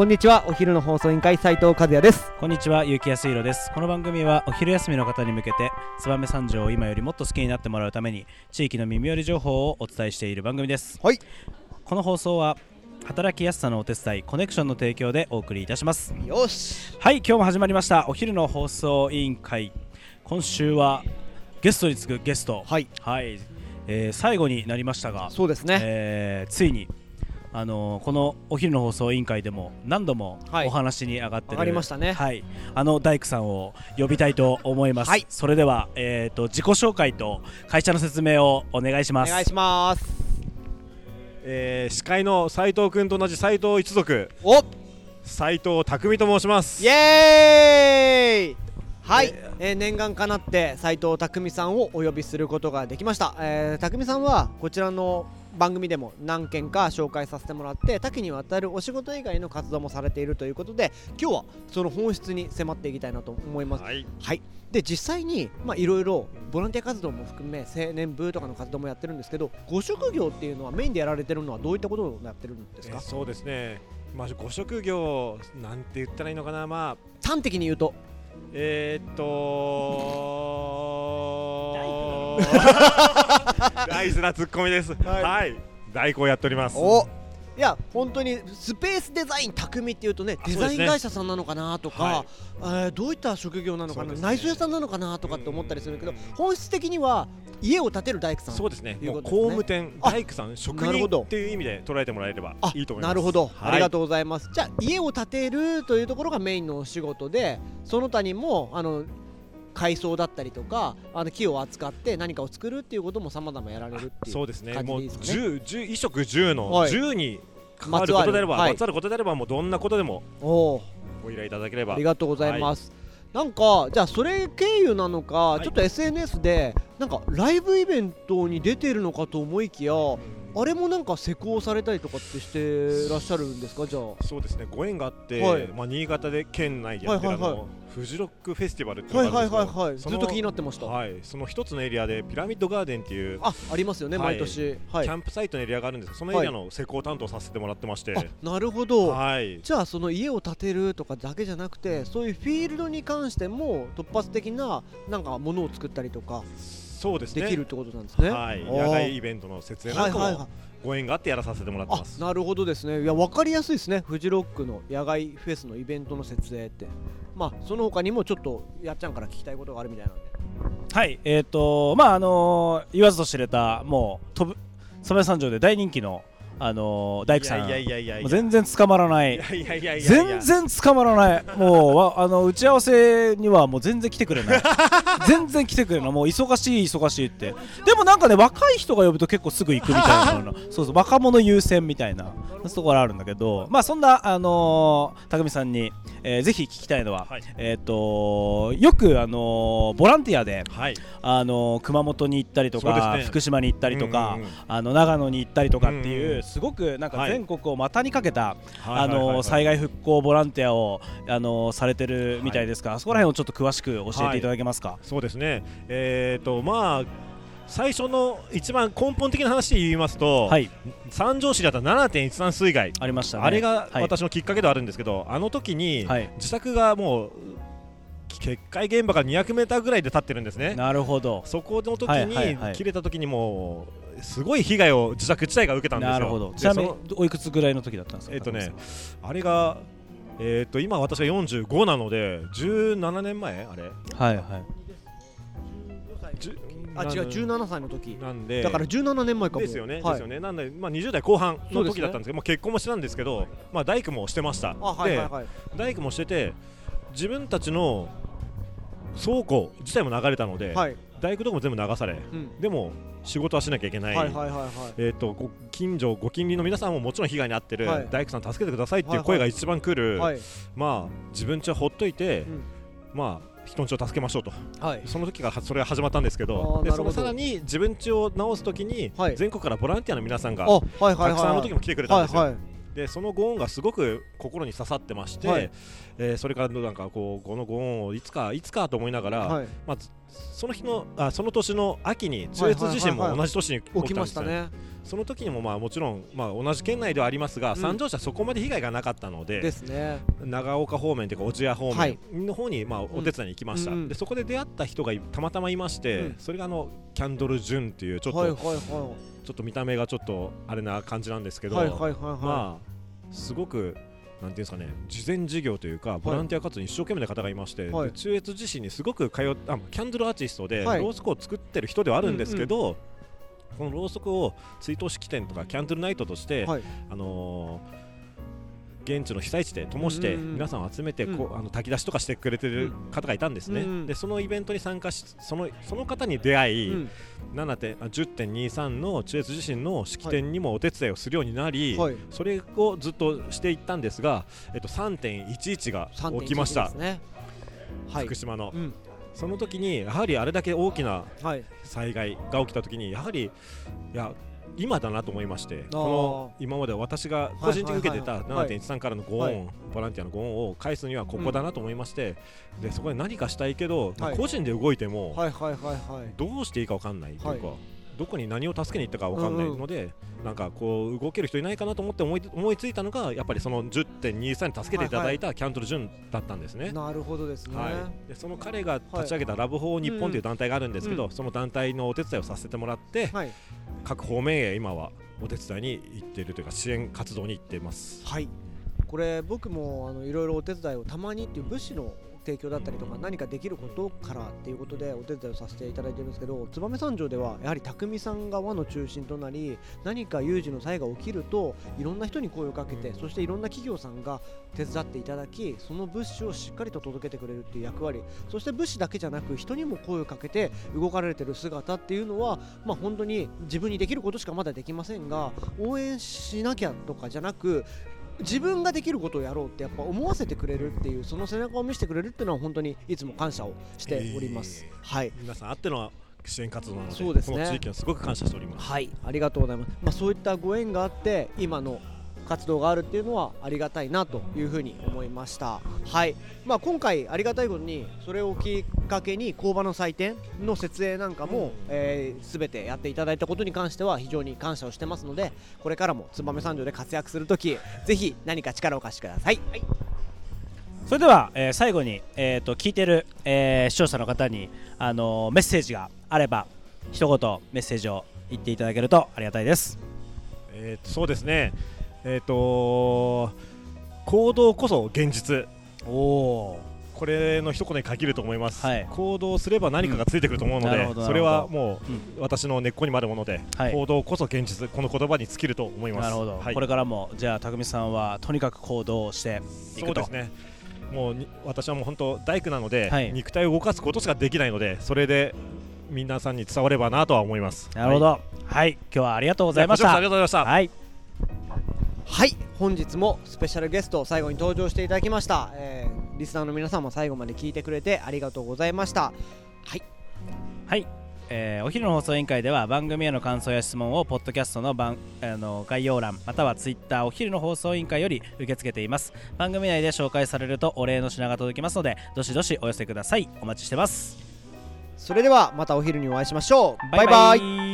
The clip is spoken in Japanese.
こんにちはお昼の放送委員会斉藤和也ですこんにちは、ゆうきやすいろです。この番組はお昼休みの方に向けて、燕三条を今よりもっと好きになってもらうために、地域の耳寄り情報をお伝えしている番組です。はいこの放送は、働きやすさのお手伝い、コネクションの提供でお送りいたします。よしはい、今日も始まりました、お昼の放送委員会。今週は、ゲストに次ぐゲスト。はいはい。えー最後になりましたが、そうですね、えーついに、あのーこのお昼の放送委員会でも何度もはい。お話に上がってる、上がりましたね。はい、あの大工さんを呼びたいと思います、はい。それでは、えー、と自己紹介と会社の説明をお願いします。お願いします。えー司会の斉藤君と同じ斉藤一族。お！斉藤匠と申します。イエーイ！はい、えー。念願かなって斉藤匠さんをお呼びすることができました、えー、匠さんはこちらの番組でも何件か紹介させてもらって多岐にわたるお仕事以外の活動もされているということで今日はその本質に迫っていきたいなと思います。はい。はい、で実際にまあいろいろボランティア活動も含め青年部とかの活動もやってるんですけどご職業っていうのはメインでやられてるのはどういったことをやってるんですか？えーそうですね。まあご職業なんて言ったらいいのかな。まあ端的に言うと。えー、っと 大事なツッコミです。はい。はい、大工をやっております。お。いや本当にスペースデザイン匠っていうとねデザイン会社さんなのかなとか、はい。えーどういった職業なのかな、ね。内装屋さんなのかなとかって思ったりするけどうん。本質的には家を建てる大工さんそうですね。もう工務店あ大工さん職人っていう意味で捉えてもらえればあいいと思います。なるほど、はいありがとうございます。じゃあ家を建てるというところがメインのお仕事でその他にもあの改装だったりとかあの木を扱って何かを作るっていうこともさまざまやられるっていうそうですね。もう感じでいいですかね。十十衣食住のはい。十に関わることであればまつわる。ことであればもうどんなことでもおお。ご依頼いただければ。ありがとうございます、なんかじゃあそれ経由なのか、い。ちょっと SNS でなんかライブイベントに出てるのかと思いきやあれもなんか施工されたりとかってしてらっしゃるんですか？じゃあ。そうですね。ご縁があって、はい。まあ、新潟で県内でやってるあの、はいはい。はフジロックフェスティバルっていうはいはいのがあるんですよはいはいずそのっと気になってました、はい、その一つのエリアでピラミッドガーデンっていうあありますよね、はい。毎年。はい。キャンプサイトのエリアがあるんですがそのエリアの施工担当させてもらってまして、あなるほど、はい。じゃあその家を建てるとかだけじゃなくてそういうフィールドに関しても突発的ななんかものを作ったりとかそうですね。できるってことなんですね。はい、野外イベントの設営なんかもはいはいはい。ご縁があってやらさせてもらってあます、なるほどですね。いや分かりやすいですね。フジロックの野外フェスのイベントの設営って。まあその他にもちょっとやっちゃんから聞きたいことがあるみたいなんで。はい。えっ、とまああのー言わずと知れたもう飛ぶ染三条で大人気のあのー大工さん。全然捕まらない。全然捕まらない。もうわ あの打ち合わせにはもう全然来てくれない。全然来てくれない。もう忙しい忙しいって。でもなんかね若い人が呼ぶと結構すぐ行くみたいな そうそう若者優先みたいな。ところあるんだけど。まあそんなあのー、匠さんに、えーぜひ聞きたいのは、はい。えっ、とよくあのーボランティアではい。あのー熊本に行ったりとか、ね。福島に行ったりとか、うんうんうん。あの長野に行ったりとかっていう、うんうんすごくなんかはい。全国を股にかけた、はいあはいはいはい。の災害復興ボランティアをあのされてるみたいですから、そこら辺をちょっと詳しく教えていただけますか？そうですね。えっ、とまあ最初の一番根本的な話で言いますと、はい、三条市だった7.13水害。ありましたね。あれがはい、私のきっかけではあるんですけど、あの時にはい。自宅がもう決壊現場から200メーターぐらいで立ってるんですね。なるほど。そこの時はいはいはい。に切れた時にもうすごい被害を自宅自体が受けたんですよ。なるほど。でちなみにそのおいくつぐらいの時だったんですか？えっ、とね、あれがえっ、と今私が45なので17年前あれ？はいはい。あ違う17歳の時なんでだから17年前かもですよね、はいですよね。なんでまあ20代後半の時だったんですけど、もう結婚もしてたんですけど、まあ大工もしてました。あはいはいではい大工もしてて自分たちの倉庫自体も流れたので、はい大工とかも全部流され、うん。でも仕事はしなきゃいけない。近所、ご近隣の皆さんももちろん被害に遭ってる、はい。大工さん助けてくださいってはいいうはい声が一番来る、はいまあ、自分家はほっといて、うん。まあ、人んちを助けましょうと。はい。その時がそれが始まったんですけあどでそのさらに自分家を直す時に、はい。全国からボランティアの皆さんがたくさんあの時も来てくれたんですよ、はいはいでそのご恩がすごく心に刺さってまして、はい。えーそれからなんかこうこのご恩をいつかいつかと思いながら、はい。まあ、その日のあその年の秋に中越地震も同じ年に起起ききたんですよね。ましたね。その時にもまあもちろん、まあ、同じ県内ではありますが、ん。三条市はそこまで被害がなかったのでですね。長岡方面というか落合方はい。面の方に、まあ、お手伝いに行きました、うんうん。でそこで出会った人がいたまたまいまして、うん。それがあのキャンドル・ジュンっていうちょっと、はいはいはちょっと見た目がちょっとあれな感じなんですけど、まあすごくなんていうんですかね慈善事業というかボランティア活動に一生懸命な方がいまして、はい。で中越地震にすごく通っあキャンドルアーティストで、はい。ろうそくを作ってる人ではあるんですけど、このろうそくを追悼式典とかキャンドルナイトとして、はい。あのー現地の被災地で灯して皆さんを集めてこう、うあの炊き出しとかしてくれてる方がいたんですね、うん。うんでそのイベントに参加しそのその方に出会い、うん。7点あ10.23の中越地震の式典にもお手伝いをするようになり、はい。それをずっとしていったんですが、えっと、3.11が3.11起きました、ね。はい。福島の、うん。その時にやはりあれだけ大きなはい。災害が起きた時にやはりいや今だなと思いましてー。この今まで私が個人的に受けてたはいはいはいはい。7.13からのご恩、はい。ボランティアのご恩を返すにはここだなと思いまして、でそこで何かしたいけど、個人で動いてもどうしていいか分かんないというか、はい。どこに何を助けに行ったか分かんないので、なんかこう動ける人いないかなと思って思い思いついたのがやっぱりその10.23に助けていただいたキャントル・ジュンだったんですね。なるほどですね。はい、でその彼が立ち上げたラブホー日本という団体があるんですけど、うん。その団体のお手伝いをさせてもらって、はい各方面へ今はお手伝いに行っているというか支援活動に行っています。はいこれ僕もあのいろいろお手伝いをたまにっていう物資の提供だったりとか何かできることからっていうことでお手伝いをさせていただいてるんですけど燕三条ではやはり匠さんが輪の中心となり何か有事の際が起きるといろんな人に声をかけてそしていろんな企業さんが手伝っていただきその物資をしっかりと届けてくれるっていう役割そして物資だけじゃなく人にも声をかけて動かれてる姿っていうのはまあ本当に自分にできることしかまだできませんが応援しなきゃとかじゃなく自分ができることをやろうってやっぱ思わせてくれるっていうその背中を見せてくれるっていうのは本当にいつも感謝をしております。えーはい皆さんあっての支援活動なのでそうですねこの地域はすごく感謝しております。はい、ありがとうございます。まあ、そういったご縁があって、今の活動があるっていうのはありがたいなというふうに思いました。はい、まあ、今回ありがたいことに、それをきっかけに工場の祭典の設営なんかも、うんえー、全てやっていただいたことに関しては非常に感謝をしてますので、これからも燕三条で活躍するとき、ぜひ何か力を貸してください。はい、それでは、えー最後に、えー、と聞いてる、えー視聴者の方に、あのーメッセージがあれば一言メッセージを言っていただけるとありがたいですえーとそうですね。えっ、と行動こそ現実。おおこれの一言に限ると思います、はい。行動すれば何かがついてくると思うので、うんそれはもうう私の根っこにもあるもので、はい。行動こそ現実この言葉に尽きると思います。なるほど、はい、これからもじゃあ匠さんはとにかく行動をしていくと。そうですね。もうに私はもう本当大工なので、はい。肉体を動かすことしかできないのでそれで皆さんに伝わればなとは思います。なるほど。ははい、今日はありがとうごいざいました。ありがとうございました、はいはい、本日もスペシャルゲスト最後に登場していただきました、えーリスナーの皆さんも最後まで聞いてくれてありがとうございました。はい、はい、えーお昼の放送委員会では番組への感想や質問をポッドキャストの番あの概要欄またはツイッターお昼の放送委員会より受け付けています。番組内で紹介されるとお礼の品が届きますのでどしどしお寄せください。お待ちしてます。それではまたお昼にお会いしましょう。バイバイ。バイバイ